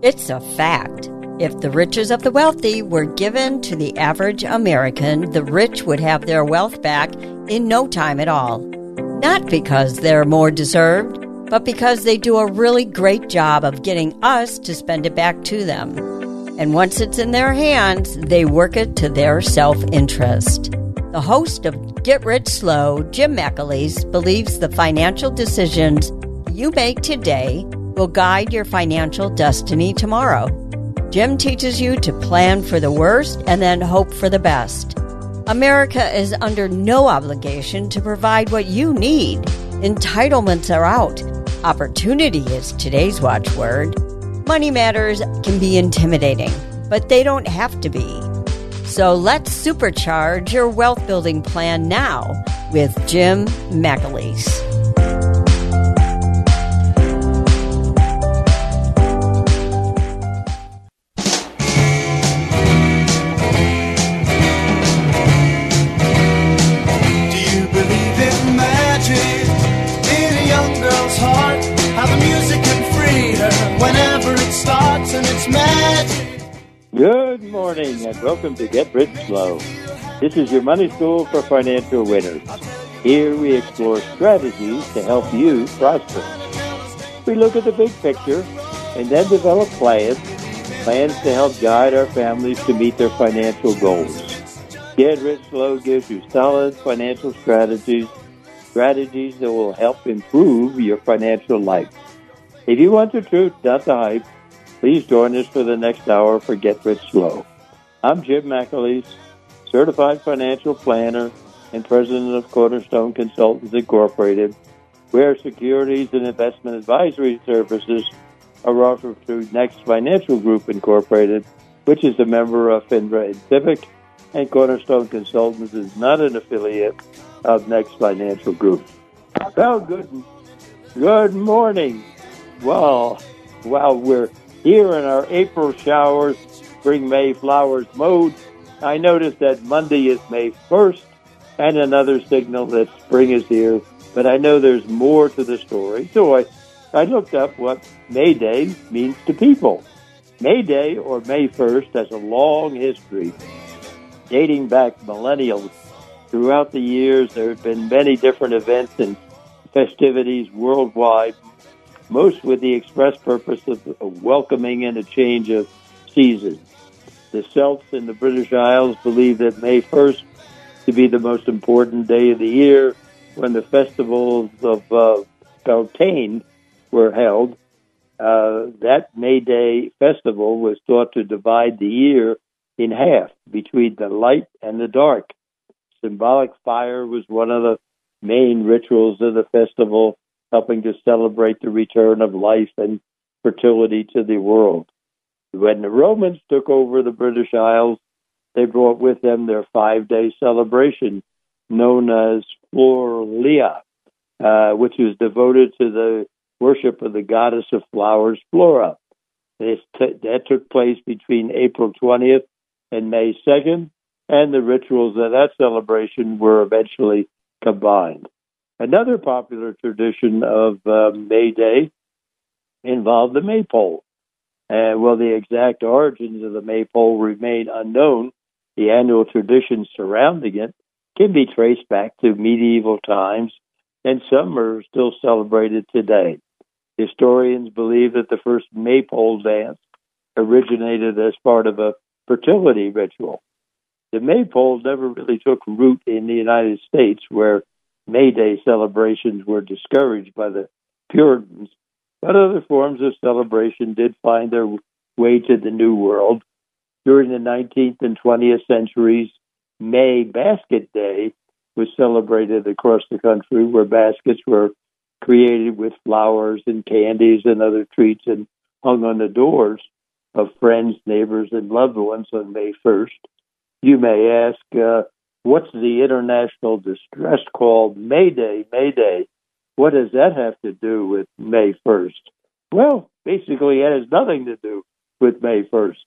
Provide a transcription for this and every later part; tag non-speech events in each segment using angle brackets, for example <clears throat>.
It's a fact. If the riches of the wealthy were given to the average American, the rich would have their wealth back in no time at all. Not because they're more deserved, but because they do a really great job of getting us to spend it back to them. And once it's in their hands, they work it to their self interest. The host of Get Rich Slow, Jim McAleese, believes the financial decisions you make today will guide your financial destiny tomorrow. Jim teaches you to plan for the worst and then hope for the best. America is under no obligation to provide what you need. Entitlements are out. Opportunity is today's watchword. Money matters can be intimidating, but they don't have to be. So let's supercharge your wealth building plan now with Jim McAleese. Morning and welcome to Get Rich Slow. This is your money school for financial winners. Here we explore strategies to help you prosper. We look at the big picture and then develop plans, plans to help guide our families to meet their financial goals. Get Rich Slow gives you solid financial strategies, strategies that will help improve your financial life. If you want the truth, not the hype, Please join us for the next hour for Get Rich Slow. I'm Jim McAleese, certified financial planner and president of Cornerstone Consultants Incorporated, where securities and investment advisory services are offered through Next Financial Group Incorporated, which is a member of FINRA and SIPC, and Cornerstone Consultants is not an affiliate of Next Financial Group. Well, good, good morning. Well, while we're here in our April showers, spring May flowers mode, I noticed that Monday is May 1st and another signal that spring is here, but I know there's more to the story. So I, I looked up what May Day means to people. May Day or May 1st has a long history dating back millennials. Throughout the years, there have been many different events and festivities worldwide most with the express purpose of, welcoming in a change of The Celts in the British Isles believe that May 1st to be the most important day of the year when the festivals of uh, Beltane were held. Uh, that May Day festival was thought to divide the year in half between the light and the dark. Symbolic fire was one of the main rituals of the festival helping to celebrate the return of life and fertility to the world. When the Romans took over the British Isles, they brought with them their five day celebration known as Floralia, uh, which was devoted to the worship of the goddess of flowers, Flora. T- that took place between April 20th and May 2nd, and the rituals of that celebration were eventually combined. Another popular tradition of uh, May Day involved the maypole. Uh, well, the exact origins of the maypole remain unknown. The annual traditions surrounding it can be traced back to medieval times, and some are still celebrated today. Historians believe that the first maypole dance originated as part of a fertility ritual. The maypole never really took root in the United States, where May Day celebrations were discouraged by the Puritans, but other forms of celebration did find their way to the New World. During the 19th and 20th centuries, May Basket Day was celebrated across the country, where baskets were created with flowers and candies and other treats and hung on the doors of friends, neighbors, and loved ones on May 1st. You may ask, uh, what's the international distress called Mayday? Mayday. What does that have to do with May 1st? Well, basically, it has nothing to do with May 1st.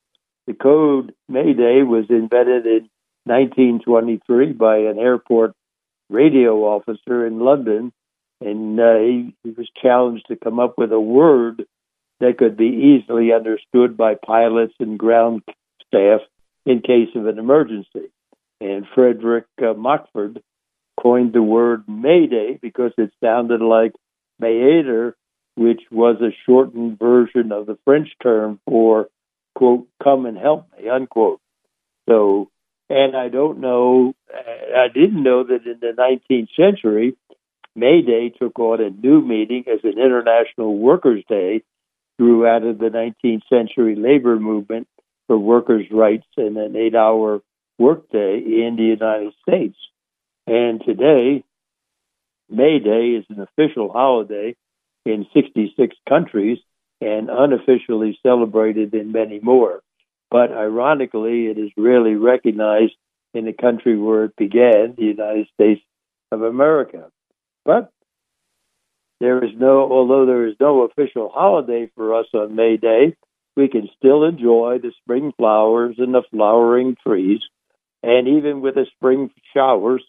The code Mayday was invented in 1923 by an airport radio officer in London, and uh, he, he was challenged to come up with a word that could be easily understood by pilots and ground staff in case of an emergency. And Frederick uh, Mockford coined the word Mayday because it sounded like m'aider, which was a shortened version of the French term for, quote, come and help me, unquote. So, and I don't know, I didn't know that in the 19th century, May Day took on a new meaning as an International Workers' Day grew out of the 19th century labor movement for workers' rights and an eight hour workday in the United States. And today, May Day is an official holiday in 66 countries and unofficially celebrated in many more. But ironically, it is rarely recognized in the country where it began, the United States of America. But there is no, although there is no official holiday for us on May Day, we can still enjoy the spring flowers and the flowering trees, and even with the spring showers,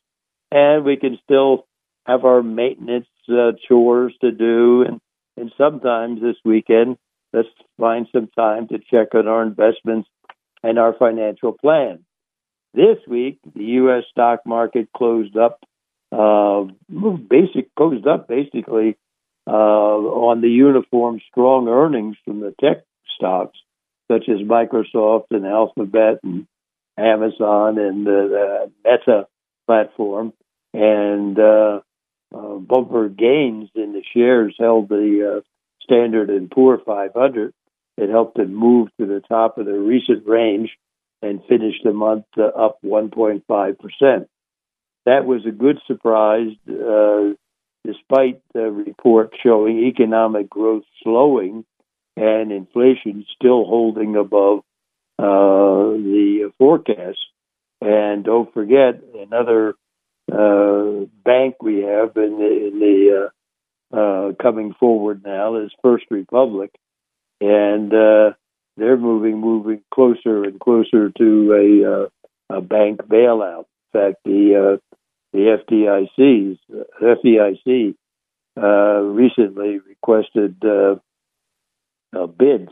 and we can still have our maintenance uh, chores to do, and and sometimes this weekend, let's find some time to check on our investments and our financial plan. This week, the U.S. stock market closed up, uh, basic closed up basically uh, on the uniform strong earnings from the tech stocks, such as Microsoft and Alphabet and Amazon and the Meta platform, and uh, uh, bumper gains in the shares held the uh, Standard and Poor 500. It helped it move to the top of the recent range and finish the month uh, up 1.5 percent. That was a good surprise. Uh, despite the report showing economic growth slowing and inflation still holding above uh, the forecast. And don't forget another uh, bank we have in the, in the uh, uh coming forward now is First Republic, and uh, they're moving moving closer and closer to a, uh, a bank bailout. In fact, the the FDIC's FDIC uh, recently requested uh, uh, bids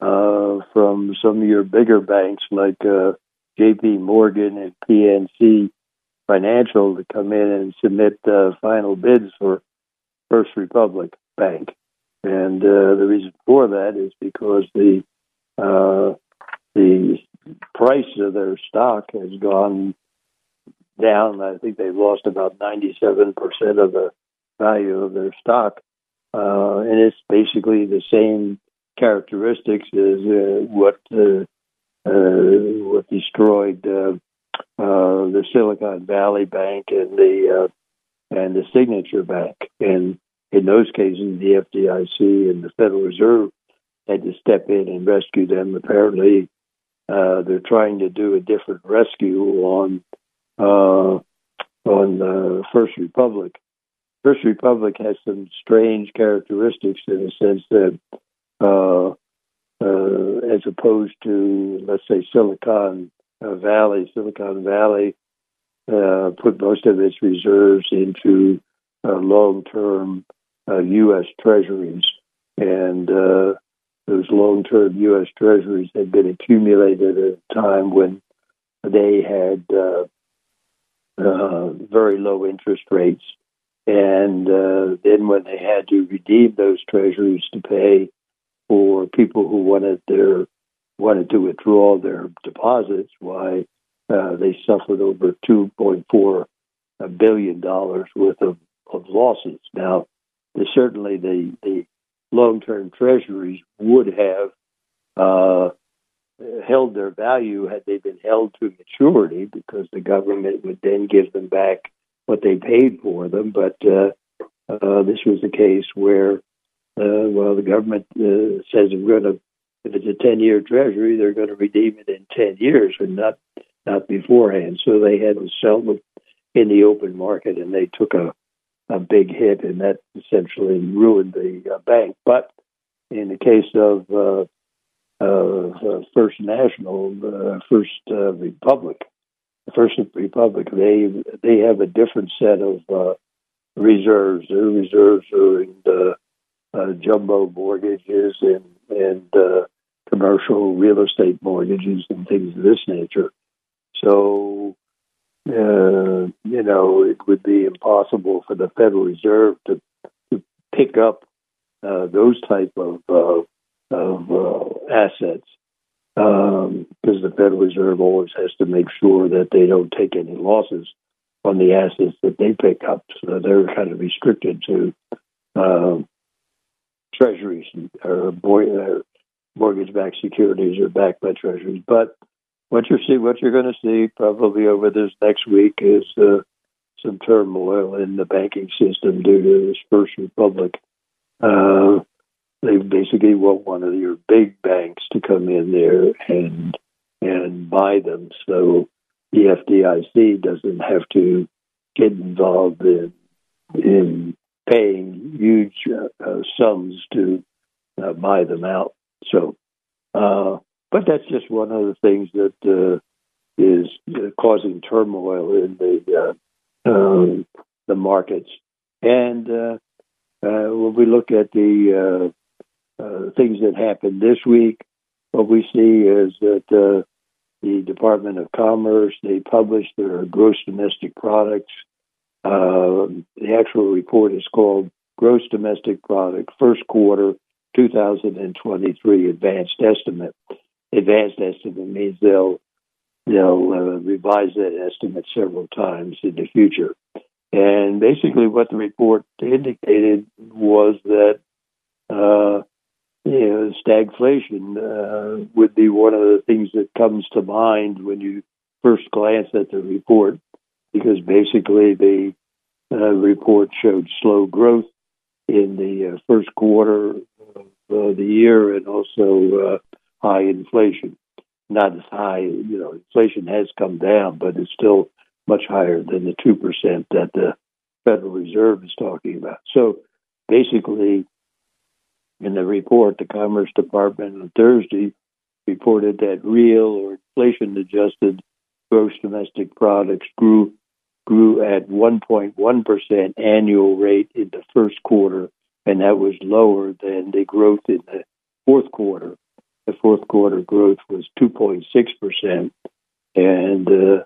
uh, from some of your bigger banks like uh, J.P. Morgan and PNC Financial to come in and submit uh, final bids for First Republic Bank, and the reason for that is because the the price of their stock has gone down. I think they've lost about 97% of the value of their stock. Uh, and it's basically the same characteristics as uh, what uh, uh what destroyed uh, uh, the Silicon Valley Bank and the and the Signature Bank. And in those cases, the FDIC and the Federal Reserve had to step in and rescue them. Apparently, they're trying to do a different rescue on uh, on First Republic. First Republic has some strange characteristics in the sense that, uh, uh, as opposed to, let's say, Silicon Valley, Silicon Valley uh, put most of its reserves into uh, long-term U.S. Uh, treasuries, and those long-term U.S. treasuries had been accumulated at a time when they had uh, very low interest rates. And uh, then when they had to redeem those treasuries to pay for people who wanted their wanted to withdraw their deposits, why uh, they suffered over 2.4 billion dollars worth of, of losses. Now, certainly the the long term treasuries would have uh, held their value had they been held to maturity because the government would then give them back what they paid for them. But uh, uh, this was a case where Uh, well, the government uh, says we're going to, if it's a 10 year treasury, they're going to redeem it in 10 years and not, not beforehand. So they had to sell them in the open market and they took a, a big hit and that essentially ruined the uh, bank. But in the case of uh, uh, First National, uh, First uh, Republic, First Republic, they they have a different set of uh, reserves. Their reserves are in uh, jumbo mortgages and and uh, commercial real estate mortgages and things of this nature. So, uh, you know, it would be impossible for the Federal Reserve to, to pick up uh, those type of uh, of uh, assets because um, the Federal Reserve always has to make sure that they don't take any losses on the assets that they pick up. So they're kind of restricted to uh, treasuries or mortgage-backed securities are backed by treasuries. But what you see, what you're going to see probably over this next week is uh, some turmoil in the banking system due to this First Republic. Uh, they basically want one of your big banks to come in there and and buy them, so the FDIC doesn't have to get involved in in paying huge uh, sums to uh, buy them out. So, uh, but that's just one of the things that uh, is uh, causing turmoil in the um, the markets. And when we look at the things that happened this week, what we see is that the Department of Commerce they published their gross domestic products uh, the actual report is called Gross Domestic Product First Quarter 2023 Advanced Estimate. Advanced estimate means they'll they'll uh, revise that estimate several times in the future. And basically, what the report indicated was that uh, you know stagflation uh, would be one of the things that comes to mind when you first glance at the report because basically the uh, report showed slow growth in the uh, first quarter uh, the year and also uh, high inflation. Not as high, you know, inflation has come down, but it's still much higher than the 2% that the Federal Reserve is talking about. So basically, in the report, the Commerce Department on Thursday reported that real or inflation adjusted gross domestic products grew grew at 1.1% annual rate in the first quarter, and that was lower than the growth in the fourth quarter. The fourth quarter growth was 2.6%, and uh,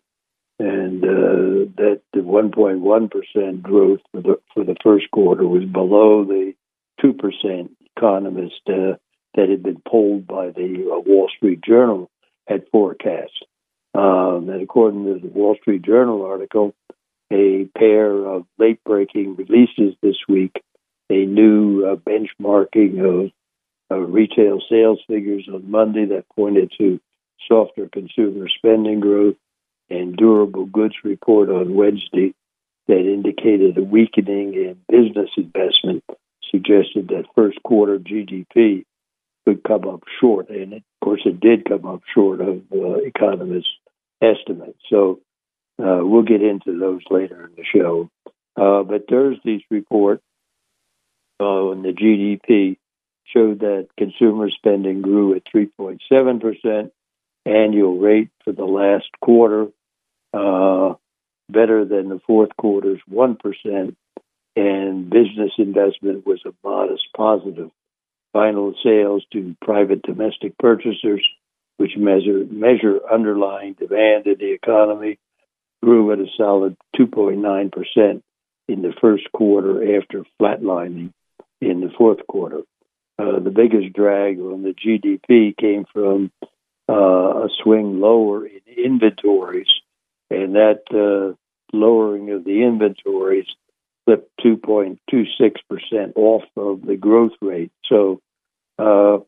and uh, that the 1.1% growth for the for the first quarter was below the 2% economist uh, that had been polled by the uh, Wall Street Journal had forecast. Um, and according to the Wall Street Journal article, a pair of late breaking releases this week, a new uh, benchmarking of uh, retail sales figures on Monday that pointed to softer consumer spending growth, and durable goods report on Wednesday that indicated a weakening in business investment suggested that first quarter GDP could come up short, and of course it did come up short of uh, economists' estimates. So uh, we'll get into those later in the show. Uh, but Thursday's report uh, on the GDP showed that consumer spending grew at 3.7% annual rate for the last quarter, uh, better than the fourth quarter's 1%, and business investment was a modest positive. Final sales to private domestic purchasers, which measure, measure underlying demand in the economy, grew at a solid 2.9% in the first quarter after flatlining in the fourth quarter. Uh, the biggest drag on the GDP came from uh, a swing lower in inventories, and that uh, lowering of the inventories flipped 2.26% off of the growth rate. So uh,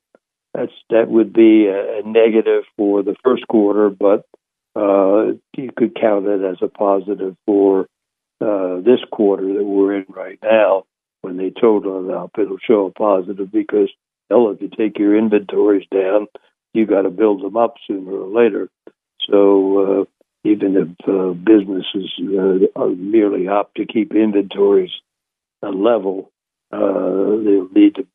that's that would be a, a negative for the first quarter, but uh, you could count it as a positive for uh, this quarter that we're in right now. When they total it up, it'll show a positive because hell, if you take your inventories down, you got to build them up sooner or later. So uh, even if uh, businesses uh, merely opt to keep inventories uh, level, uh, they'll need to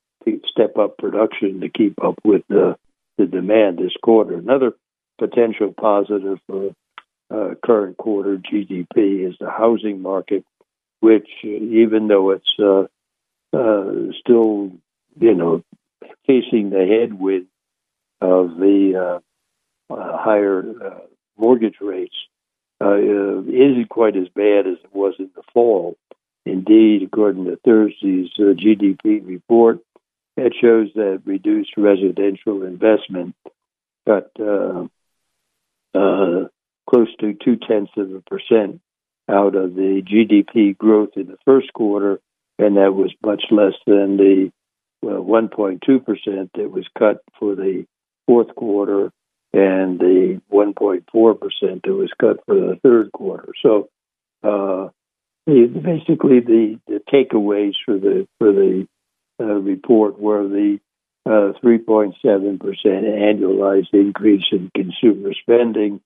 step up production to keep up with the, the demand this quarter. Another potential positive for uh, current quarter GDP is the housing market, which even though it's uh, uh, still, you know, facing the headwind of the uh, uh, higher uh, mortgage rates, isn't quite as bad as it was in the fall. Indeed, according to Thursday's GDP report, it shows that reduced residential investment got uh, uh, close to two tenths of a percent out of the GDP growth in the first quarter, and that was much less than the well, 1.2 percent that was cut for the fourth quarter and the 1.4 percent that was cut for the third quarter. So, uh, basically, the, the takeaways for the for the uh, report were the 3.7% annualized increase in consumer spending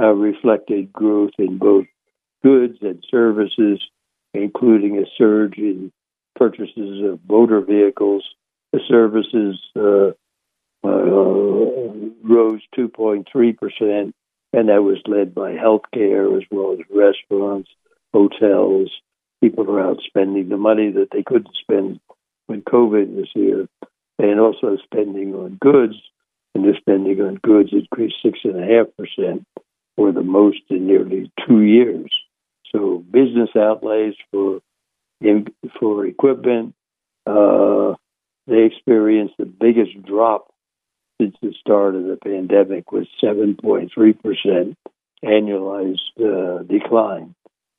uh, reflected growth in both goods and services, including a surge in purchases of motor vehicles. The services uh, uh, rose 2.3%, and that was led by healthcare as well as restaurants, hotels. People are out spending the money that they couldn't spend when COVID was here and also spending on goods. And the spending on goods increased six and a half percent, or the most in nearly two years. So business outlays for in, for equipment, uh, they experienced the biggest drop since the start of the pandemic, with 7.3 percent annualized uh, decline,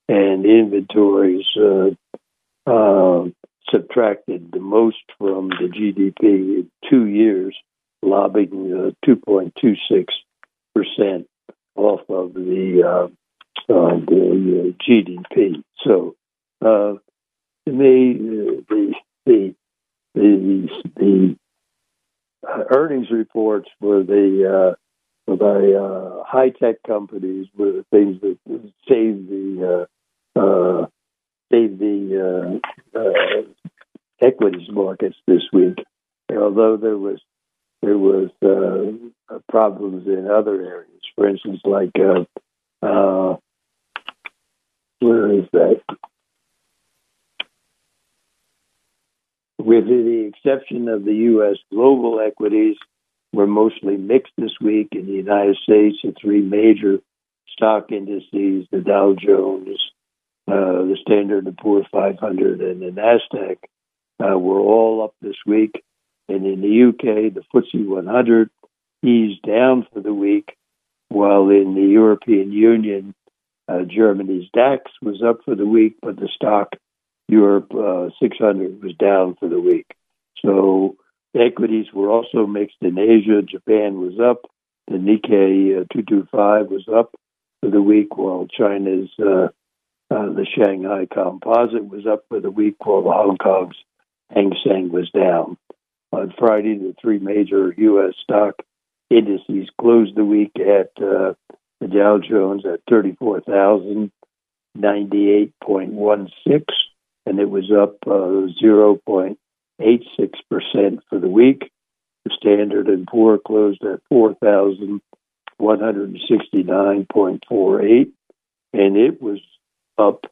and inventories uh, uh subtracted the most from the GDP in two years, lobbing uh, 2.26 percent off of the uh, the uh, GDP. So, uh, to me, uh, the the the the earnings reports for the uh, by uh, high tech companies were the things that saved the uh, saved the equities markets this week. Although there was there was problems in other areas, for instance, like where is that? With the exception of the U.S., global equities were mostly mixed this week. In the United States, the three major stock indices, the Dow Jones, uh, the Standard & Poor 500 and the Nasdaq uh, were all up this week. And in the UK, the FTSE 100 eased down for the week, while in the European Union, uh, Germany's DAX was up for the week, but the STOXX Europe uh, 600 was down for the week. So equities were also mixed in Asia. Japan was up. The Nikkei uh, 225 was up for the week, while China's uh, uh, the Shanghai Composite was up for the week, while the Hong Kong's Hang Seng was down. On Friday, the three major U.S. stock indices closed the week at uh, the Dow Jones at 34,098.16, and it was up uh, 0.86% for the week. The Standard and Poor closed at 4,169.48, and it was up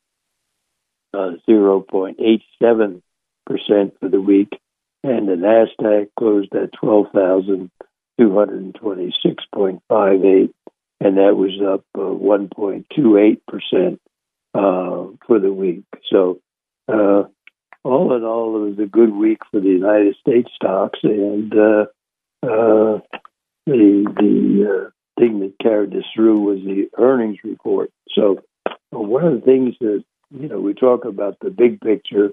uh, 0.87% for the week, and the NASDAQ closed at 12,226.58, and that was up uh, 1.28% uh, for the week. So, uh, all in all, it was a good week for the United States stocks, and uh, uh, the the uh, thing that carried us through was the earnings report. So, one of the things that you know we talk about the big picture,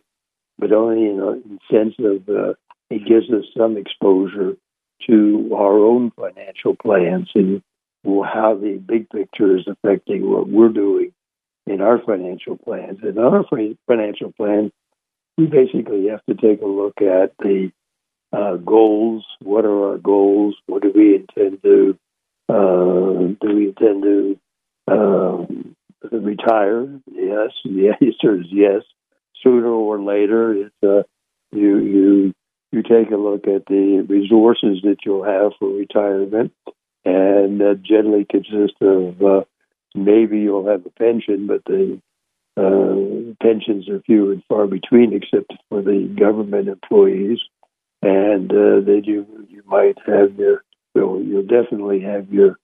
but only in a in sense of it gives us some exposure to our own financial plans and how the big picture is affecting what we're doing in our financial plans. In our financial plan, we basically have to take a look at the uh, goals. What are our goals? What do we intend to uh, do? We intend to um, retire? Yes. <laughs> The answer is yes. Sooner or later, it's uh, you you you take a look at the resources that you'll have for retirement, and that generally consists of uh, maybe you'll have a pension, but the uh, pensions are few and far between, except for the government employees, and uh, then you you might have your well, you'll definitely have your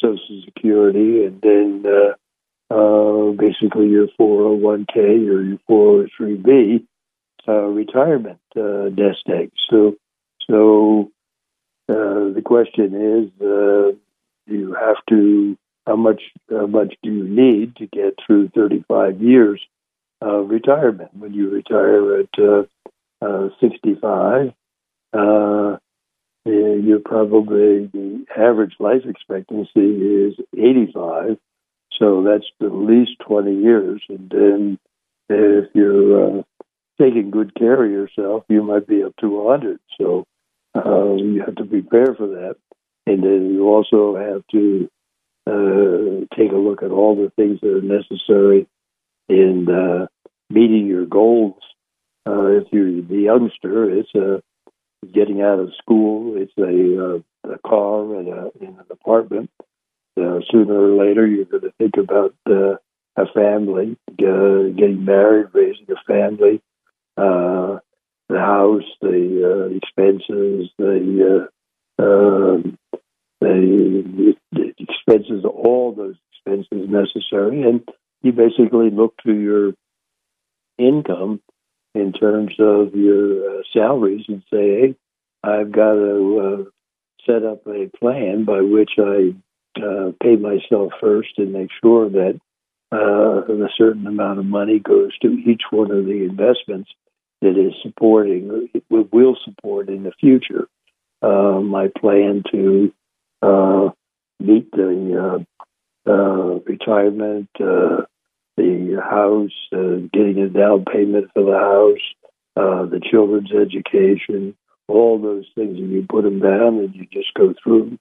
Social Security, and then uh, uh, basically your 401k or your 403b uh, retirement uh, nest egg. So, so uh, the question is, uh, you have to how much how much do you need to get through 35 years of retirement? When you retire at uh, uh, 65, uh, you're probably the average life expectancy is 85, so that's at least 20 years. And then if you're uh, taking good care of yourself, you might be up to 100. So uh, you have to prepare for that. And then you also have to uh, take a look at all the things that are necessary in uh, meeting your goals. Uh, if you're the youngster, it's uh, getting out of school, it's a, uh, a car and, a, and an apartment. Uh, sooner or later, you're going to think about a family, getting married, raising a family, the house, the uh, expenses, the uh, um, the, expenses, all those expenses necessary, and you basically look to your income in terms of your uh, salaries and say, hey, I've got to uh, set up a plan by which I uh, pay myself first and make sure that uh, a certain amount of money goes to each one of the investments that is supporting, will support in the future. Uh, my plan to uh, meet the uh, uh, retirement, uh, the house, getting a down payment for the house, the children's education, all those things, and you put them down and you just go through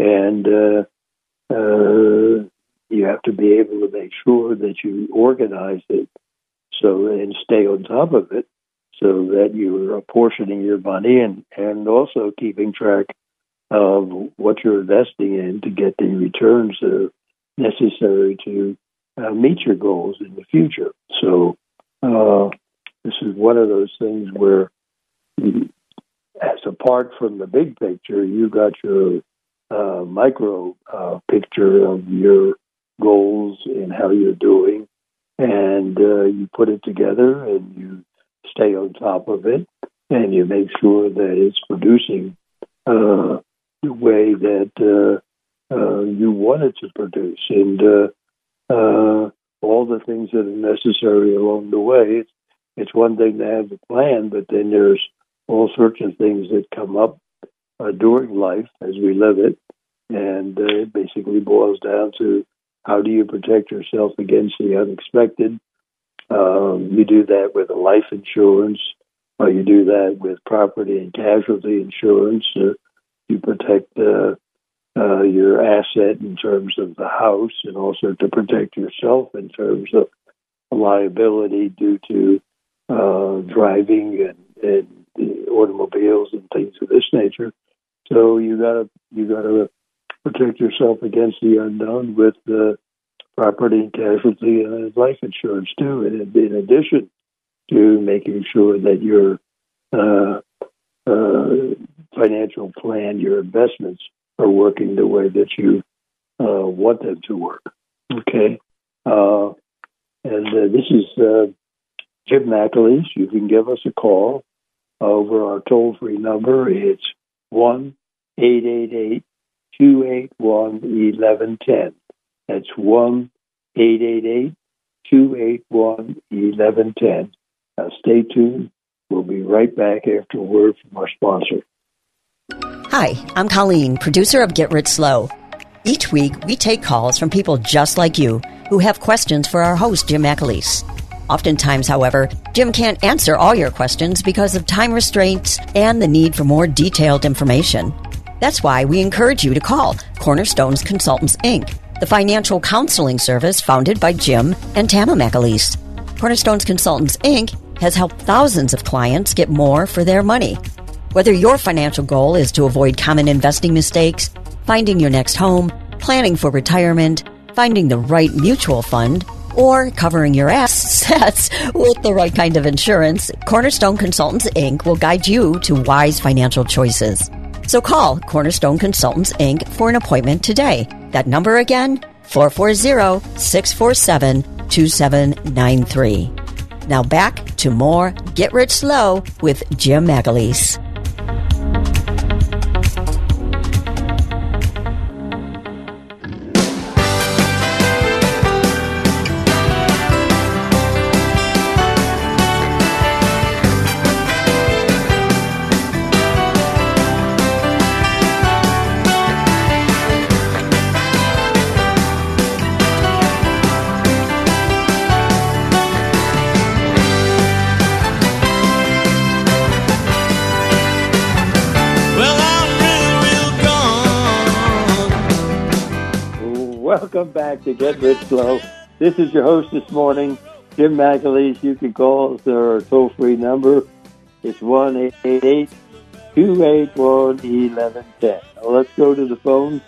And uh, uh, you have to be able to make sure that you organize it so and stay on top of it so that you're apportioning your money and, and also keeping track of what you're investing in to get the returns that are necessary to uh, meet your goals in the future. So, uh, this is one of those things where, as apart from the big picture, you got your uh, micro uh, picture of your goals and how you're doing, and uh, you put it together and you stay on top of it, and you make sure that it's producing uh, the way that uh, uh, you want it to produce, and uh, uh, all the things that are necessary along the way. It's, it's one thing to have a plan, but then there's all sorts of things that come up uh, during life as we live it, and it basically boils down to how do you protect yourself against the unexpected. Um, you do that with a life insurance, or you do that with property and casualty insurance. Uh, you protect uh, uh, your asset in terms of the house and also to protect yourself in terms of liability due to uh, driving and, and automobiles and things of this nature. So you gotta you gotta protect yourself against the unknown with the property and casualty and life insurance too. In, in addition to making sure that your uh, uh, financial plan, your investments are working the way that you uh, want them to work. Okay. Uh, and uh, this is uh, Jim McAleese. You can give us a call over our toll free number. It's 1 888 281 1110. That's 1 888 281 1110. Now stay tuned. We'll be right back after a word from our sponsor. Hi, I'm Colleen, producer of Get Rich Slow. Each week, we take calls from people just like you who have questions for our host, Jim McAleese. Oftentimes, however, Jim can't answer all your questions because of time restraints and the need for more detailed information. That's why we encourage you to call Cornerstones Consultants, Inc., the financial counseling service founded by Jim and Tama McAleese. Cornerstones Consultants, Inc. has helped thousands of clients get more for their money. Whether your financial goal is to avoid common investing mistakes, finding your next home, planning for retirement, finding the right mutual fund, or covering your assets <laughs> with the right kind of insurance, Cornerstone Consultants Inc. will guide you to wise financial choices. So call Cornerstone Consultants Inc. for an appointment today. That number again, 440 647 2793. Now back to more Get Rich Slow with Jim McAleese. Welcome back to Get Rich Slow. This is your host this morning, Jim McAleese. You can call us uh, our toll free number. It's 1 281 1110. Let's go to the phone.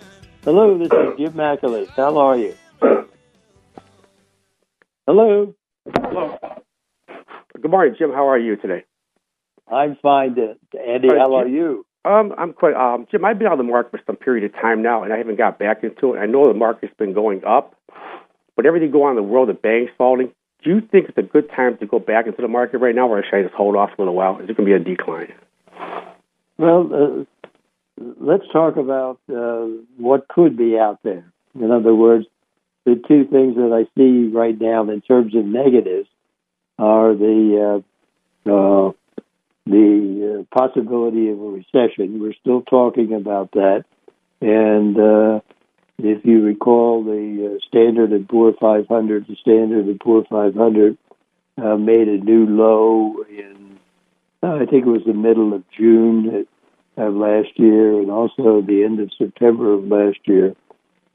Hello, this is Jim McAleese. How are you? Hello. Hello. Good morning, Jim. How are you today? I'm fine, Andy. How are you? Um, I'm quite, um, Jim. I've been on the market for some period of time now, and I haven't got back into it. I know the market's been going up, but everything going on in the world, the banks falling. Do you think it's a good time to go back into the market right now, or should I just hold off for a little while? Is it going to be a decline? Well, uh, let's talk about uh, what could be out there. In other words, the two things that I see right now in terms of negatives are the uh, uh the uh, possibility of a recession. We're still talking about that. And uh, if you recall, the uh, Standard and Poor 500, the Standard and Poor 500 uh, made a new low in, uh, I think it was the middle of June of last year, and also the end of September of last year.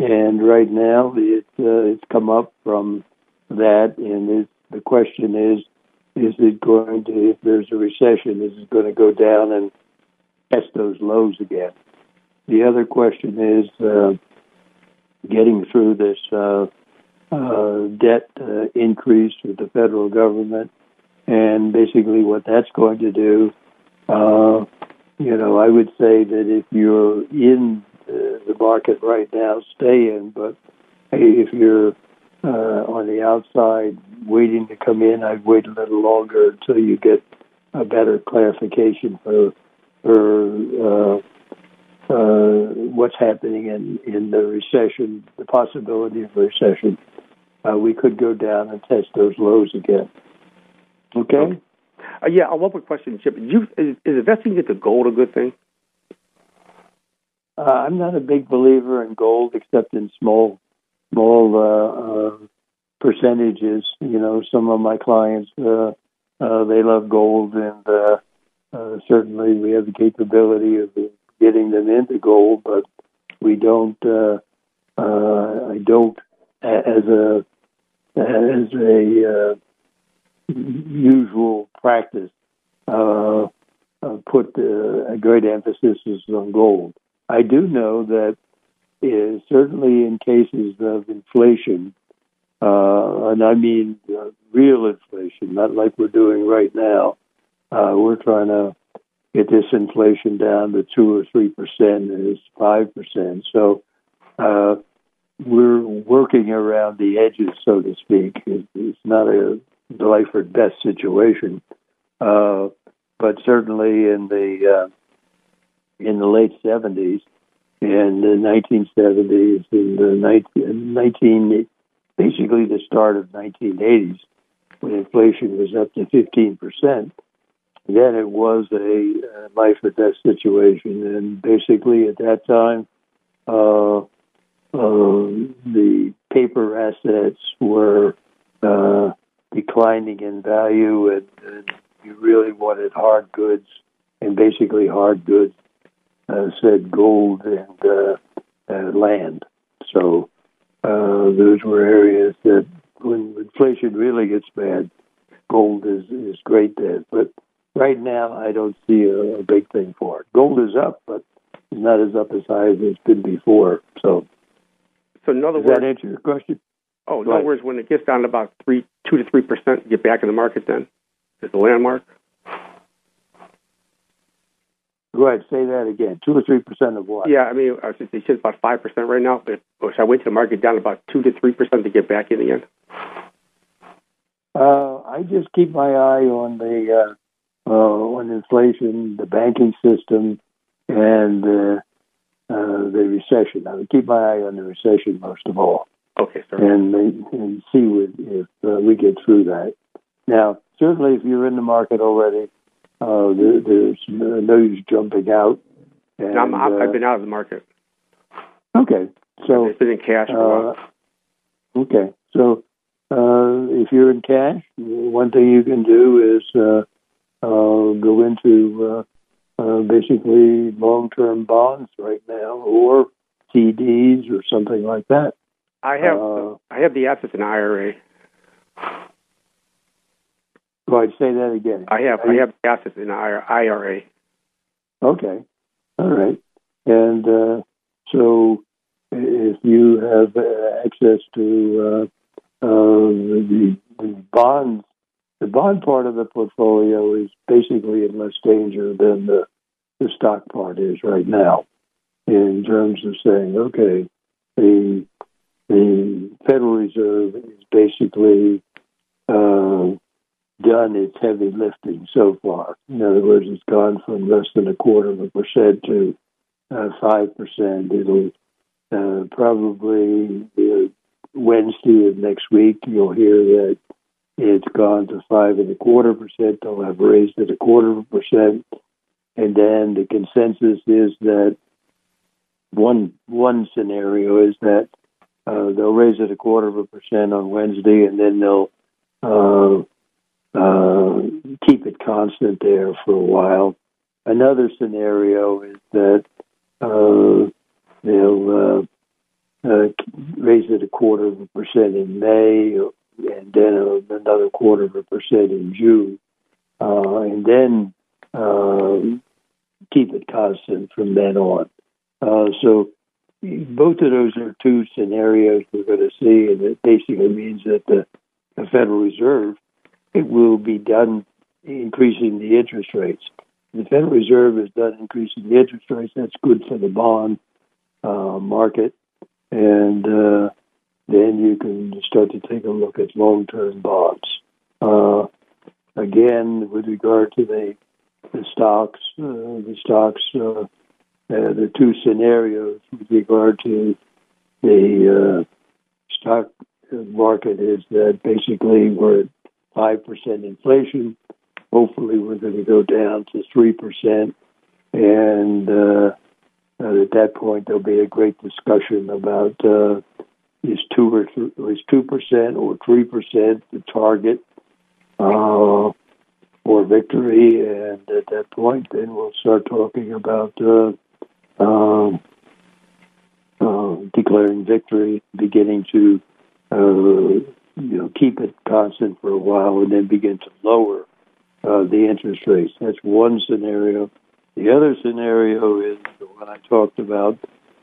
And right now, uh, it's come up from that, and the question is, is it going to, if there's a recession, is it going to go down and test those lows again? The other question is uh, getting through this uh, uh, debt uh, increase with the federal government, and basically what that's going to do. Uh, you know, I would say that if you're in the market right now, stay in. But if you're uh, on the outside waiting to come in. I'd wait a little longer until you get a better clarification for for uh, uh, what's happening in in the recession, the possibility of a recession. Uh, we could go down and test those lows again. Okay. okay. Uh, yeah, I love a question, Chip. You, is, is investing into gold a good thing? Uh, I'm not a big believer in gold, except in small small uh, percentages. You know, some of my clients uh, uh, they love gold, and uh, uh, certainly we have the capability of getting them into gold, but we don't. Uh, uh, I don't as a as a uh, usual practice uh, uh, put uh, a great emphasis on gold. I do know that is certainly in cases of inflation, uh, and I mean uh, real inflation, not like we're doing right now. Uh, we're trying to get this inflation down to two or three percent, and it's five percent. So uh, we're working around the edges, so to speak. It's not a life or death situation, uh, but certainly in the uh, in the late seventies in the 1970s and the 19, 19 basically the start of 1980s when inflation was up to 15 percent. Then it was a life or death situation, and basically at that time, uh, uh, the paper assets were uh, declining in value, and, and you really wanted hard goods, and basically hard goods uh, said gold and uh, uh, land. So uh, those were areas that when inflation really gets bad, gold is, is great there. But right now, I don't see a, a big thing for it. Gold is up, but it's not as up as high as it's been before. So, so in other does words, that answer your question? oh, in other words, when it gets down to about three, two to three percent, get back in the market. Then is the landmark. Go ahead, say that again. Two or three percent of what? Yeah, I mean, I was just, they said about five percent right now. But or should I went to the market down about two to three percent to get back in again? Uh, I just keep my eye on the uh, uh, on inflation, the banking system, and uh, uh, the recession. I would keep my eye on the recession most of all, Okay, sir. and, and see what, if uh, we get through that. Now, certainly, if you're in the market already, uh, there, there's no use jumping out. And, uh, I've been out of the market. okay. So It's been in cash uh, okay. So uh, if you're in cash, one thing you can do is uh, uh, go into uh, uh, basically long-term bonds right now, or CDs, or something like that. I have uh, I have the assets in IRA. Ahead, say that again. I have I have assets in IRA. Okay. All right. And uh, so if you have uh, access to uh, uh, the, the bonds, the bond part of the portfolio is basically in less danger than the, the stock part is right now in terms of saying, okay, the, the Federal Reserve is basically uh, done its heavy lifting so far. In other words, it's gone from less than a quarter of a percent to uh, five percent. It'll uh, probably uh, Wednesday of next week. You'll hear that it's gone to five and a quarter percent. They'll have raised it a quarter of a percent, and then the consensus is that one one scenario is that uh, they'll raise it a quarter of a percent on Wednesday, and then they'll uh, keep it constant there for a while. Another scenario is that uh, they'll uh, uh, raise it a quarter of a percent in May, and then another quarter of a percent in June, uh, and then uh, keep it constant from then on. So both of those are two scenarios we're going to see, and it basically means that the, the Federal Reserve it will be done increasing the interest rates. The Federal Reserve is done increasing the interest rates. That's good for the bond uh, market, and uh, then you can start to take a look at long-term bonds. Uh, again, with regard to the the stocks, uh, the stocks, uh, uh, the two scenarios with regard to the stock market is that basically we're at five percent inflation. Hopefully, we're going to go down to three percent, and uh, at that point, there'll be a great discussion about uh, is two or th- is two percent or three percent the target uh, for victory, and at that point, then we'll start talking about uh, um, uh, declaring victory, beginning to uh, you know, keep it constant for a while and then begin to lower uh, the interest rates. That's one scenario. The other scenario is the one I talked about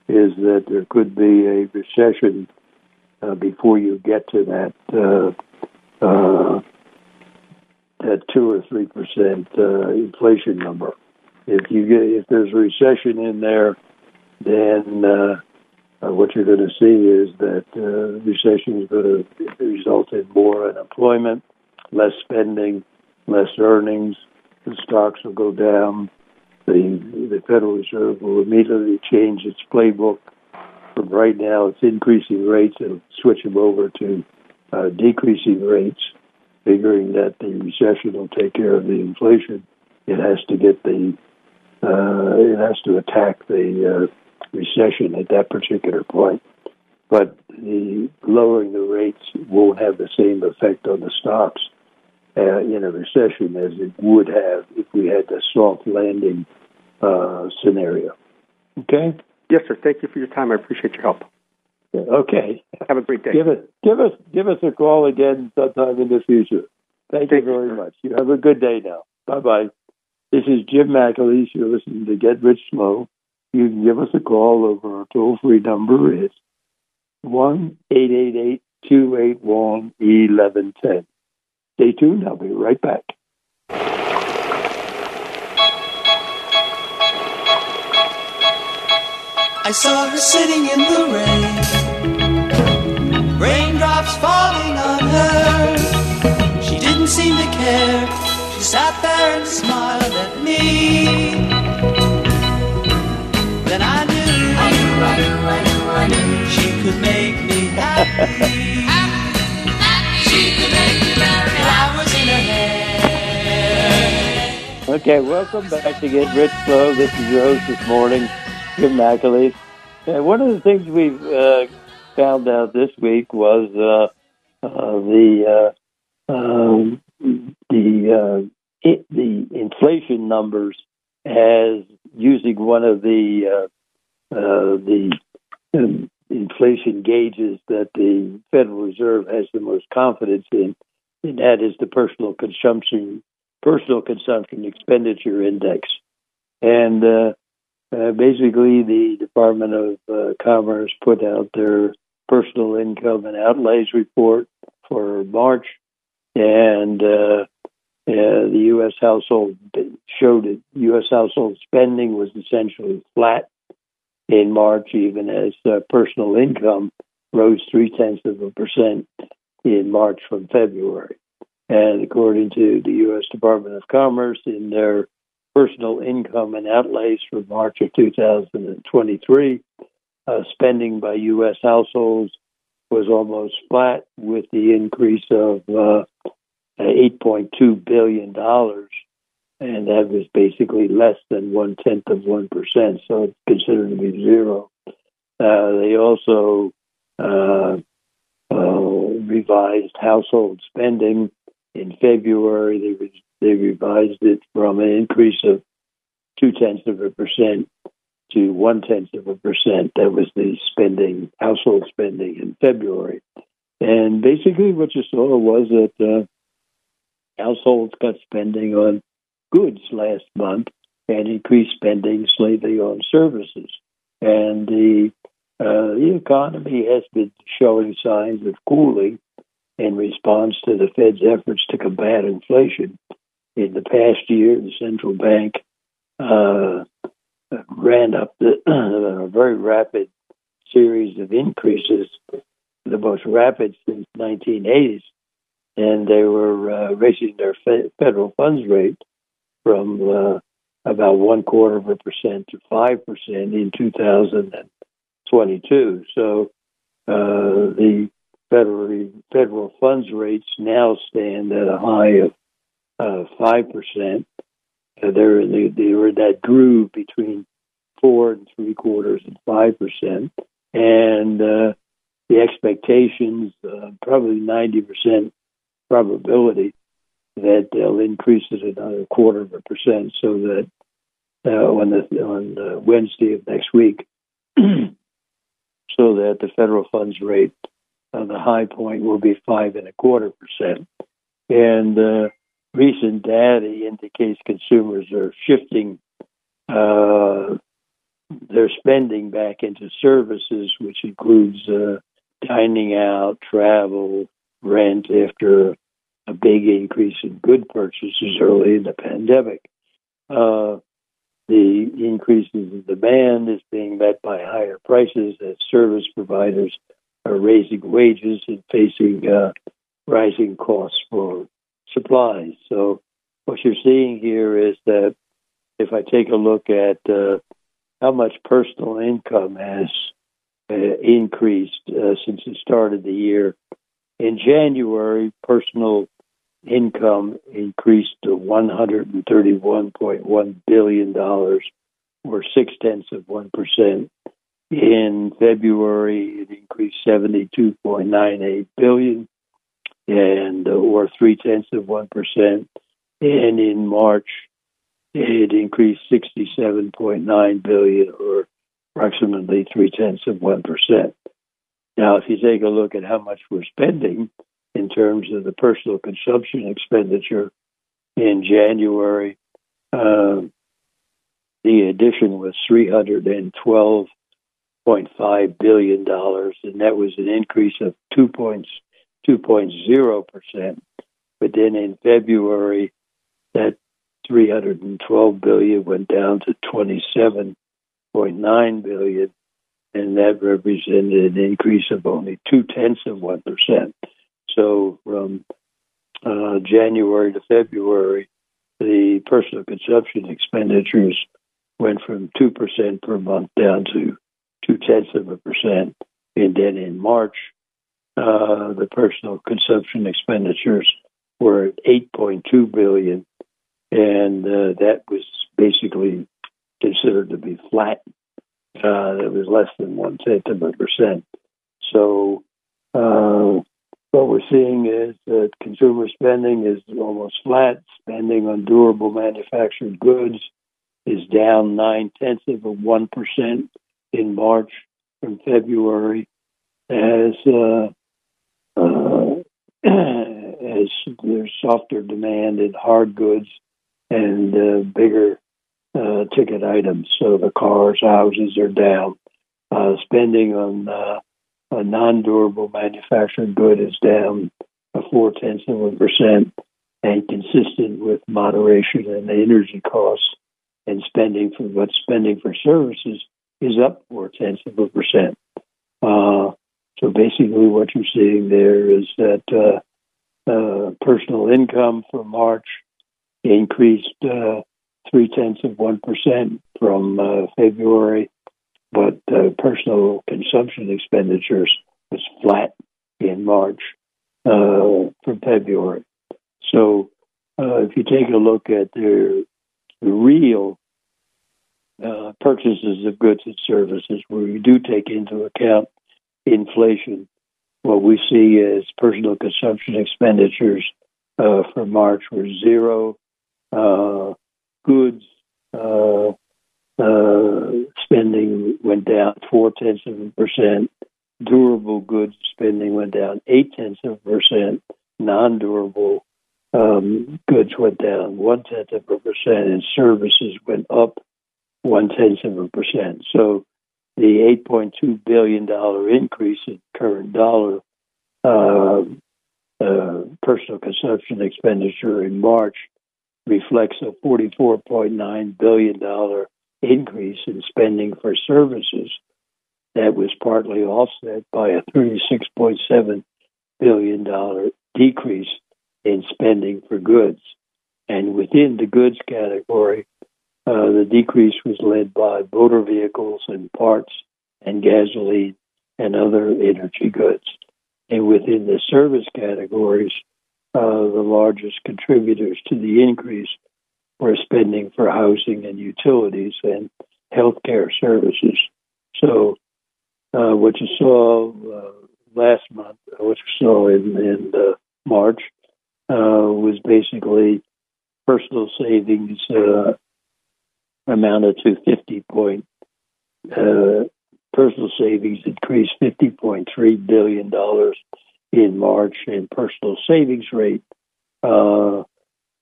is that there could be a recession uh, before you get to that uh, uh, that two or three percent uh, inflation number. If you get if there's a recession in there, then uh, what you're going to see is that uh, recession is going to result in more unemployment, less spending, less earnings. The stocks will go down. The the Federal Reserve will immediately change its playbook. From right now, it's increasing rates. It'll switch them over to uh, decreasing rates, figuring that the recession will take care of the inflation. It has to get the uh, it has to attack the uh, recession at that particular point. But the lowering the rates won't have the same effect on the stocks uh, in a recession as it would have if we had the soft landing uh, scenario. Okay. Yes, sir. Thank you for your time. I appreciate your help. Okay. Have a great day. Give us give us give us a call again sometime in the future. Thank, Thank you very you. much. You have a good day now. Bye bye. This is Jim McAleese. You're listening to Get Rich Slow. You can give us a call over our toll free number. is one eight eight eight two eight one eleven ten. Stay tuned. I'll be right back. I saw her sitting in the rain, raindrops falling on her. She didn't seem to care. She sat there and smiled at me. I knew, I knew, I knew, she could make me happy. Okay, welcome back to Get Rich Slow. This is your host this morning. Jim McAleese. And one of the things we uh, found out this week was uh, uh, the uh, um, the uh, it, the inflation numbers as using one of the uh, the um, inflation gauges that the Federal Reserve has the most confidence in, and that is the personal consumption personal consumption expenditure index. And uh, basically, the Department of uh, Commerce put out their personal income and outlays report for March, and uh, the U.S. household showed that U.S. household spending was essentially flat in March, even as uh, personal income rose three tenths of a percent in March from February. And according to the U.S. Department of Commerce, in their personal income and outlays for March of 2023. Uh, spending by U.S. households was almost flat, with the increase of uh, $8.2 billion, and that was basically less than one tenth of 1%, so it's considered to be zero. Uh, they also uh, uh, revised household spending in February. They they revised it from an increase of two tenths of a percent to one tenth of a percent. That was the spending, household spending in February. And basically, what you saw was that uh, households cut spending on goods last month and increased spending slightly on services. And the uh, the economy has been showing signs of cooling in response to the Fed's efforts to combat inflation in the past year, the central bank uh, ran up the, <clears throat> a very rapid series of increases, the most rapid since 1980s, and they were uh, raising their fe- federal funds rate from uh, about one quarter of a percent to five percent in 2022. So uh, the federal federal funds rates now stand at a high of uh, five percent. Uh, they're they, they were that groove between four and three quarters and five percent, and uh, the expectations uh, probably ninety percent probability that they'll increase it another quarter of a percent, so that uh, on the on Wednesday of next week, <clears throat> so that the federal funds rate, uh, the high point will be five and a quarter percent, and uh, recent data indicates consumers are shifting uh, their spending back into services, which includes uh, dining out, travel, rent, after a big increase in good purchases early in the pandemic. Uh, the increases in demand is being met by higher prices as service providers are raising wages and facing uh, rising costs for supplies. So what you're seeing here is that if I take a look at uh, how much personal income has uh, increased uh, since the start of the year, in January, personal income increased to $131.1 billion, or six tenths of 1%. In February, it increased 72.98 billion, and uh, or three tenths of one percent. And in March, it increased 67.9 billion, or approximately three tenths of one percent. Now, if you take a look at how much we're spending in terms of the personal consumption expenditure in January, uh, the addition was 312.5 billion dollars, and that was an increase of two points, 2.0 percent. But then in February, that 312 billion went down to 27.9 billion, and that represented an increase of only two tenths of one percent. So from uh, January to February, the personal consumption expenditures went from 2% per month down to two tenths of a percent. And then in March, uh, the personal consumption expenditures were at 8.2 billion, and uh, that was basically considered to be flat. Uh, it was less than one tenth of a percent. So uh, what we're seeing is that consumer spending is almost flat. Spending on durable manufactured goods is down nine tenths of a one percent in March from February, as uh, uh, <clears throat> as there's softer demand in hard goods and uh, bigger uh, ticket items. So the cars, houses are down. Uh, spending on uh, a non-durable manufactured good is down four tenths of a percent, and consistent with moderation in energy costs and spending for what spending for services is up four tenths of a percent. Uh, so basically, what you're seeing there is that uh, uh, personal income for March increased uh, three tenths of one percent from uh, February, but uh, personal consumption expenditures was flat in March uh, from February. So if you take a look at their the real uh, purchases of goods and services, where we do take into account inflation, what we see as personal consumption expenditures uh, for March were zero. Uh, goods uh, uh, spending went down four tenths of a percent. Durable goods spending went down eight tenths of a percent. Non durable um, goods went down one tenth of a percent, and services went up one tenth of a percent. So the $8.2 billion increase in current dollar uh, uh, personal consumption expenditure in March reflects a $44.9 billion increase in spending for services that was partly offset by a $36.7 billion decrease in spending for goods. And within the goods category, uh, the decrease was led by motor vehicles and parts and gasoline and other energy goods. And within the service categories, uh, the largest contributors to the increase were spending for housing and utilities and healthcare services. So, uh, what you saw uh, last month, what you saw in, in uh, March, uh, was basically personal savings uh, amounted to 50 point, uh, personal savings increased $50.3 billion in March, and personal savings rate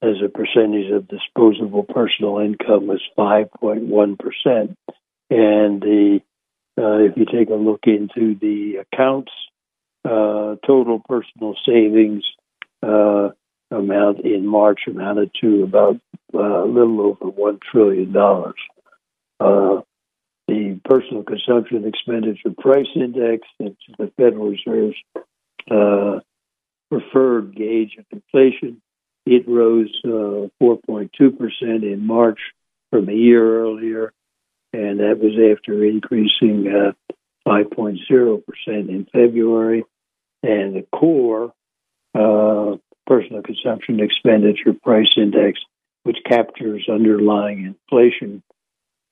as a percentage of disposable personal income was 5.1%. And the uh, if you take a look into the accounts, uh, total personal savings uh, amount in March amounted to about uh, a little over one trillion dollars. Uh, the personal consumption expenditure price index, that's the Federal Reserve's uh, preferred gauge of inflation, it rose 4.2% uh, in March from a year earlier, and that was after increasing 5.0% uh, in February. And the core uh, personal consumption expenditure price index, which captures underlying inflation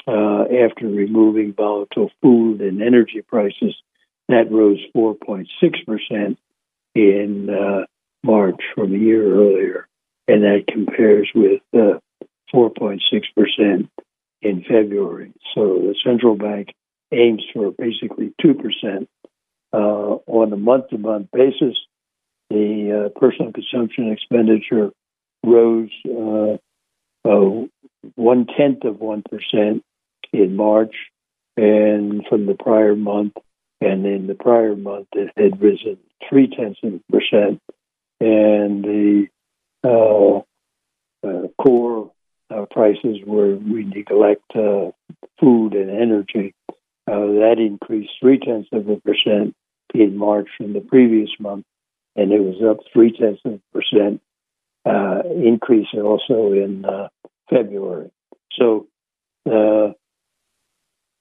uh, after removing volatile food and energy prices. that rose 4.6% in uh, March from a year earlier, and that compares with uh, 4.6% in February. So the central bank aims for basically 2%. Uh, on a month to month basis, the uh, personal consumption expenditure rose uh, uh, one tenth of 1% in March, and from the prior month, and in the prior month, it had risen three tenths of a percent, and the uh, uh, core uh, prices where we neglect uh, food and energy. Uh, that increased three tenths of a percent in March from the previous month, and it was up three tenths of a percent uh, increase also in uh, February. So uh,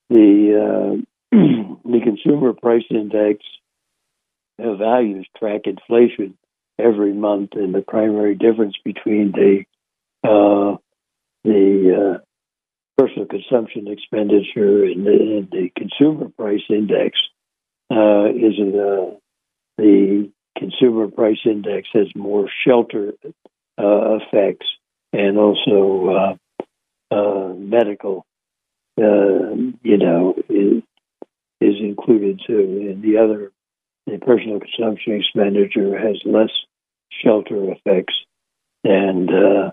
the <clears throat> the consumer price index values track inflation every month, and the primary difference between the uh, the uh, personal consumption expenditure and the, and the consumer price index uh, is uh, the consumer price index has more shelter uh, effects and also uh, uh, medical, uh, you know, is, is included too. And the other, the personal consumption expenditure has less shelter effects and uh,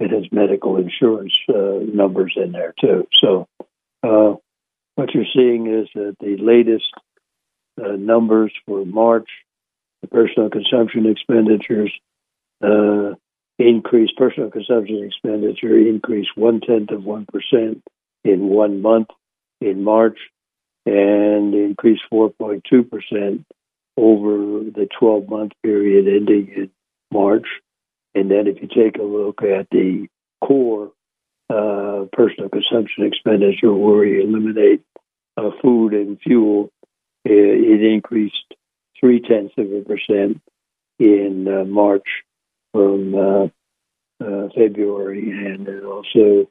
it has medical insurance uh, numbers in there too. So uh, what you're seeing is that the latest uh, numbers for March, the personal consumption expenditures uh, increased, personal consumption expenditure increased one tenth of one percent in one month in March, and increased 4.2 percent over the 12 month period ending in March. And then if you take a look at the core uh, personal consumption expenditure, where you eliminate uh, food and fuel, it, it increased three tenths of a percent in uh, March from uh, uh, February, and it also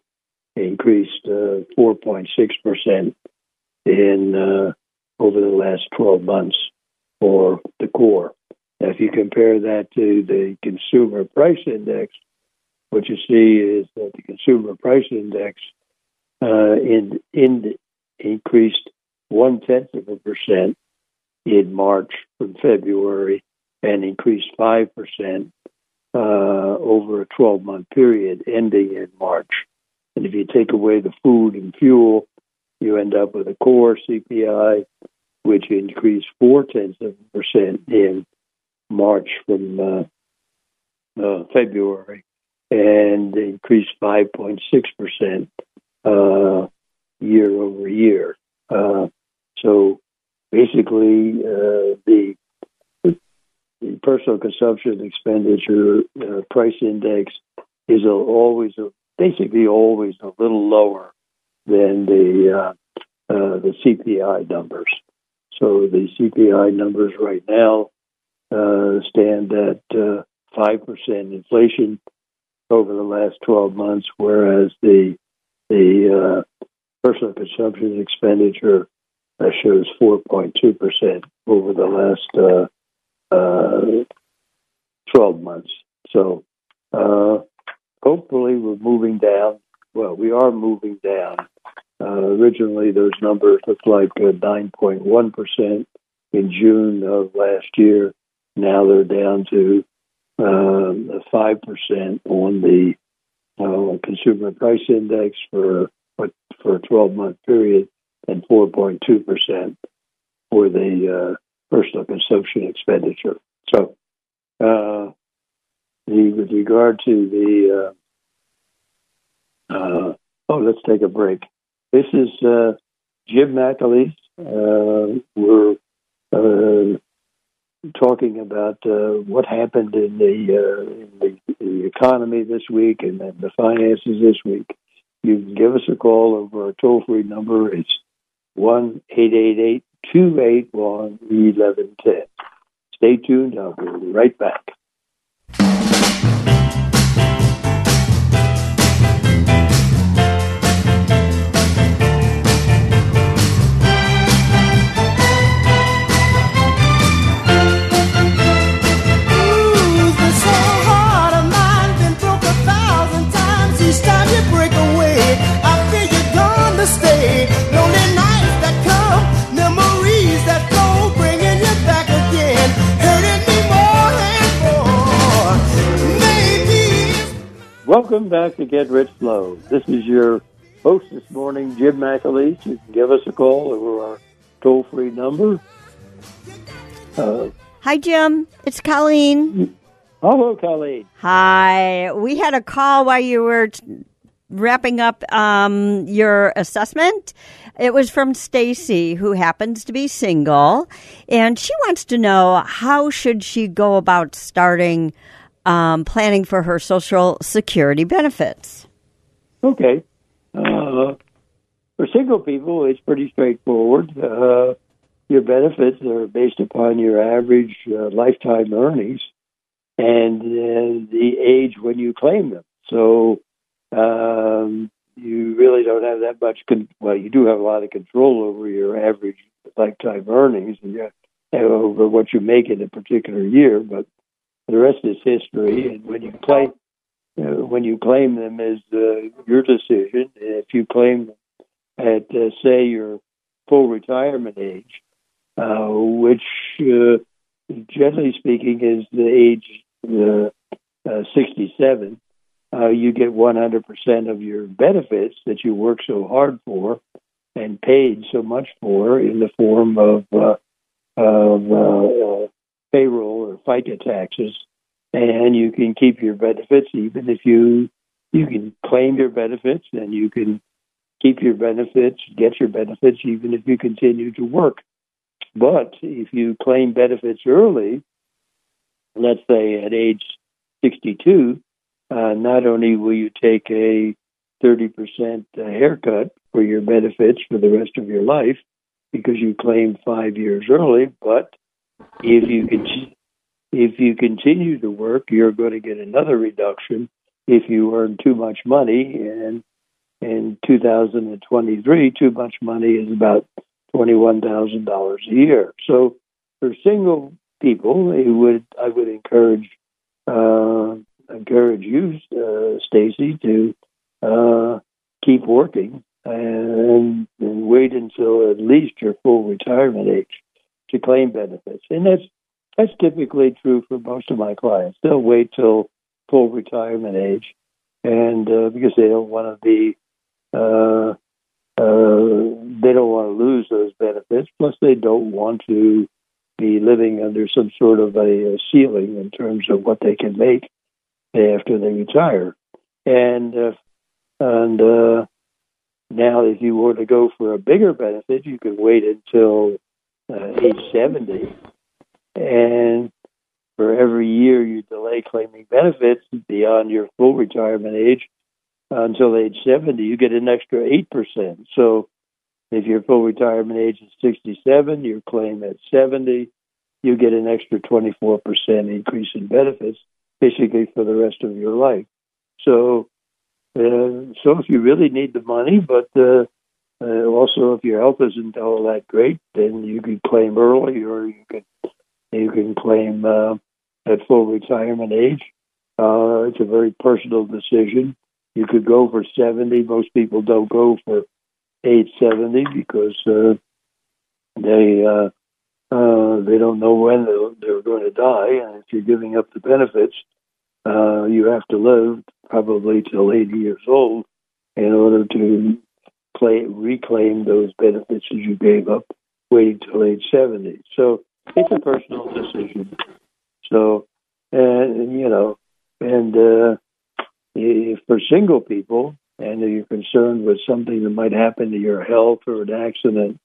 increased 4.6 percent in uh, over the last 12 months for the core. Now, if you compare that to the consumer price index, what you see is that the consumer price index uh, in, in increased one tenth of a percent in March from February and increased five percent uh, over a 12 month period ending in March. And if you take away the food and fuel, you end up with a core CPI, which increased four tenths of a percent in March from uh, uh, February and increased 5.6% uh, year over year. Uh, so basically, uh, the, the, personal consumption expenditure uh, price index is a, always a, basically always a little lower than the the CPI numbers. So the CPI numbers right now uh, stand at uh, 5% inflation over the last 12 months, whereas the the uh, personal consumption expenditure uh, shows 4.2% over the last uh, uh, 12 months. So hopefully we're moving down. Well, we are moving down. Originally, those numbers looked like 9.1% in June of last year. Now they're down to um, five percent on the uh, consumer price index for for a 12 month period, and 4.2 percent for the uh, personal consumption expenditure. So, uh, the, with regard to the uh, uh, oh, let's take a break. This is uh, Jim McAleese. we're talking about uh, what happened in the, uh, in the, the economy this week and the finances this week, you can give us a call over our toll free number. It's one eight eight eight two eight one eleven ten. Stay tuned. I'll be right back. Welcome back to Get Rich Slow. This is your host this morning, Jim McAleese. You can give us a call over our toll free number. Uh, Hi, Jim. It's Colleen. hello, Colleen. Hi. We had a call while you were t- wrapping up um, your assessment. It was from Stacy, who happens to be single, and she wants to know how should she go about starting um, planning for her Social Security benefits. Okay. Uh, for single people, it's pretty straightforward. Uh, your benefits are based upon your average uh, lifetime earnings and uh, the age when you claim them. So um, you really don't have that much. Con- well, you do have a lot of control over your average lifetime earnings and over what you make in a particular year, but the rest is history. And when you claim uh, when you claim them is uh, your decision. If you claim at uh, say your full retirement age, uh, which uh, generally speaking is the age uh, uh, 67, uh, you get 100% of your benefits that you work so hard for and paid so much for in the form of of payroll or FICA taxes, and you can keep your benefits even if you you can claim your benefits and you can keep your benefits, get your benefits even if you continue to work. But if you claim benefits early, let's say at age 62, uh, not only will you take a 30% haircut for your benefits for the rest of your life because you claimed five years early, but if you can, if you continue to work, you're going to get another reduction if you earn too much money. And in 2023, too much money is about $21,000 a year. So for single people, it would I would encourage uh, encourage you, uh, Stacy, to uh, keep working and, and wait until at least your full retirement age to claim benefits. And that's that's typically true for most of my clients. They'll wait till full retirement age, and uh, because they don't want to be, uh, uh, they don't want to lose those benefits. Plus, they don't want to be living under some sort of a, a ceiling in terms of what they can make after they retire. And uh, and uh, now, if you were to go for a bigger benefit, you could wait until age seventy, and for every year you delay claiming benefits beyond your full retirement age until age 70, you get an extra 8%. So if your full retirement age is 67, you claim at 70, you get an extra 24% increase in benefits, basically for the rest of your life. So, uh, so if you really need the money, but uh, uh, also if your health isn't all that great, then you can claim early, or you can you can claim uh, at full retirement age. Uh, it's a very personal decision. You could go for 70. Most people don't go for age 70 because uh, they uh, uh, they don't know when they're, they're going to die, and if you're giving up the benefits, uh, you have to live probably till 80 years old in order to play, reclaim those benefits that you gave up waiting till age 70. So it's a personal decision. So, and you know, and uh, if for single people, and you're concerned with something that might happen to your health or an accident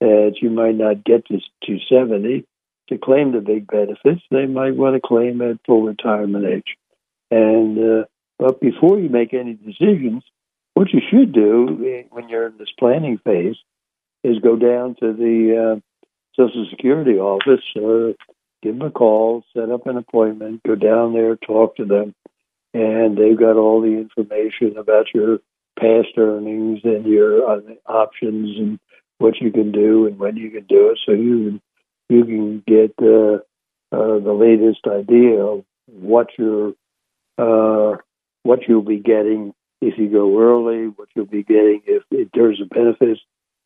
that you might not get to, to 70 to claim the big benefits, they might want to claim at full retirement age. And uh, but before you make any decisions, what you should do when you're in this planning phase is go down to the uh, Social Security office or give them a call, set up an appointment, go down there, talk to them, and they've got all the information about your past earnings and your uh, options and what you can do and when you can do it, so you can you can get uh, uh, the latest idea of what your uh, what you'll be getting if you go early, what you'll be getting if, if there's a benefit,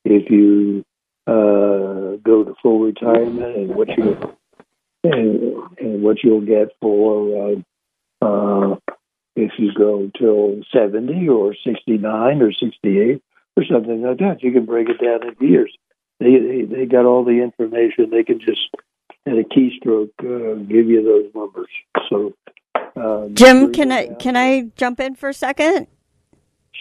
if you uh, go to full retirement, and what you and, and what you'll get for uh, uh, if you go till 70 or 69 or 68 or something like that. You can break it down in years. They, they, they got all the information. They can just, at a keystroke, uh, give you those numbers. So, um, Jim, can I can I jump in for a second?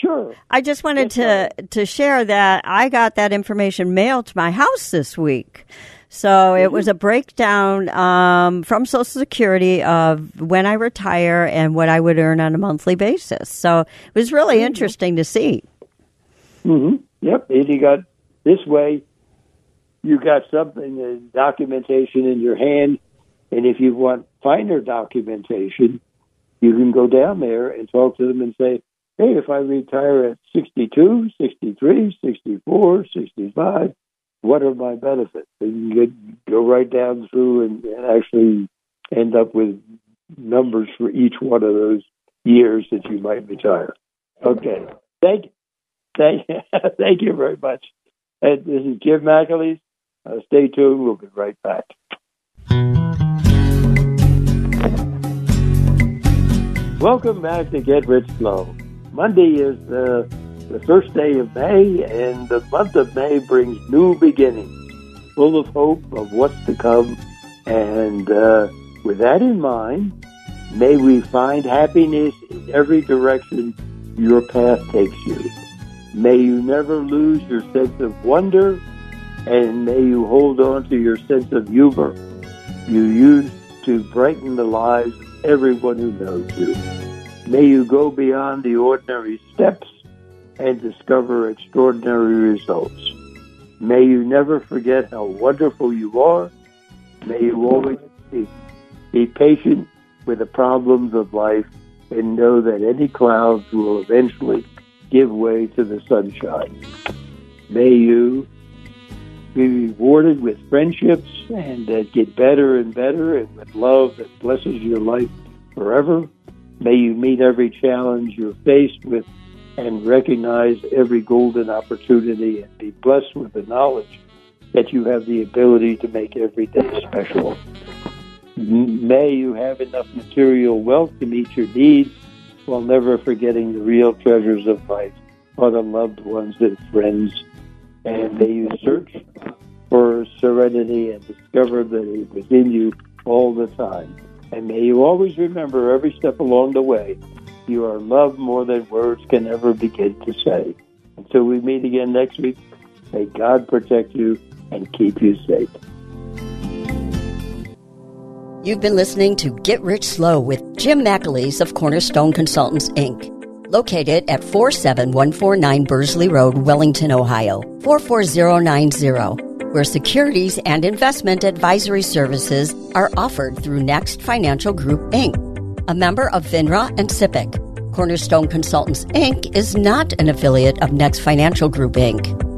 Sure. I just wanted to to share that I got that information mailed to my house this week. So it was a breakdown um, from Social Security of when I retire and what I would earn on a monthly basis. So it was really interesting to see. hmm Yep. And you got this way, you got something, uh, documentation in your hand. And if you want finer documentation, you can go down there and talk to them and say, hey, if I retire at 62, 63, 64, 65, what are my benefits? And you get, go right down through and, and actually end up with numbers for each one of those years that you might retire. Okay. Thank Thank, <laughs> thank you very much. And this is Jim McAleese. Uh, stay tuned. We'll be right back. Welcome back to Get Rich Slow. Monday is the, the first day of May, and the month of May brings new beginnings, full of hope of what's to come. And uh, with that in mind, may we find happiness in every direction your path takes you. May you never lose your sense of wonder, and may you hold on to your sense of humor you use to brighten the lives of everyone who knows you. May you go beyond the ordinary steps and discover extraordinary results. May you never forget how wonderful you are. May you always be, be patient with the problems of life and know that any clouds will eventually give way to the sunshine. May you be rewarded with friendships and that get better and better and with love that blesses your life forever. May you meet every challenge you're faced with and recognize every golden opportunity and be blessed with the knowledge that you have the ability to make every day special. May you have enough material wealth to meet your needs while never forgetting the real treasures of life are the loved ones and friends. And may you search for serenity and discover that it was in you all the time. And may you always remember every step along the way, you are loved more than words can ever begin to say. Until we meet again next week, may God protect you and keep you safe. You've been listening to Get Rich Slow with Jim McAleese of Cornerstone Consultants, Inc., located at 47149 Bursley Road, Wellington, Ohio, 44090, where securities and investment advisory services are offered through Next Financial Group, Inc., a member of FINRA and SIPC. Cornerstone Consultants, Inc. is not an affiliate of Next Financial Group, Inc.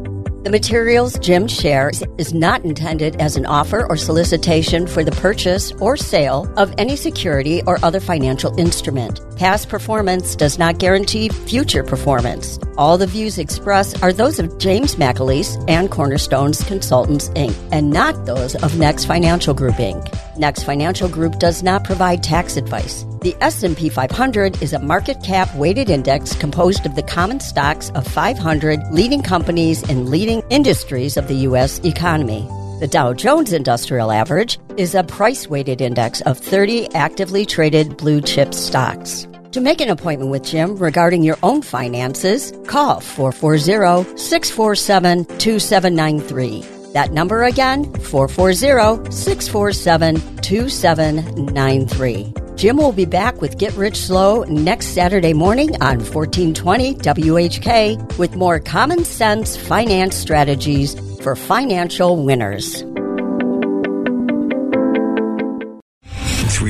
The materials Jim shares is not intended as an offer or solicitation for the purchase or sale of any security or other financial instrument. Past performance does not guarantee future performance. All the views expressed are those of James McAleese and Cornerstone's Consultants, Inc., and not those of Next Financial Group, Inc. Next Financial Group does not provide tax advice. The S&P 500 is a market cap weighted index composed of the common stocks of 500 leading companies in leading industries of the U.S. economy. The Dow Jones Industrial Average is a price weighted index of 30 actively traded blue chip stocks. To make an appointment with Jim regarding your own finances, call 440 647 2793. That number again, 440 647 2793. Jim will be back with Get Rich Slow next Saturday morning on 1420 WHK with more common sense finance strategies for financial winners.